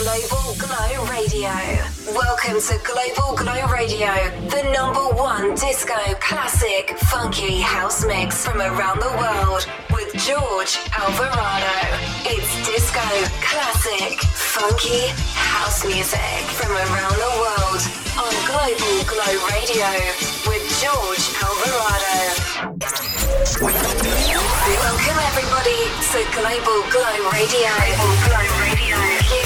Global Glow Radio. Welcome to Global Glow Radio, the number one disco, classic, funky house mix from around the world with George Alvarado. It's disco, classic, funky house music from around the world on Global Glow Radio with George Alvarado. Welcome everybody to Global Glow Radio. Global Glow Radio.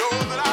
know that I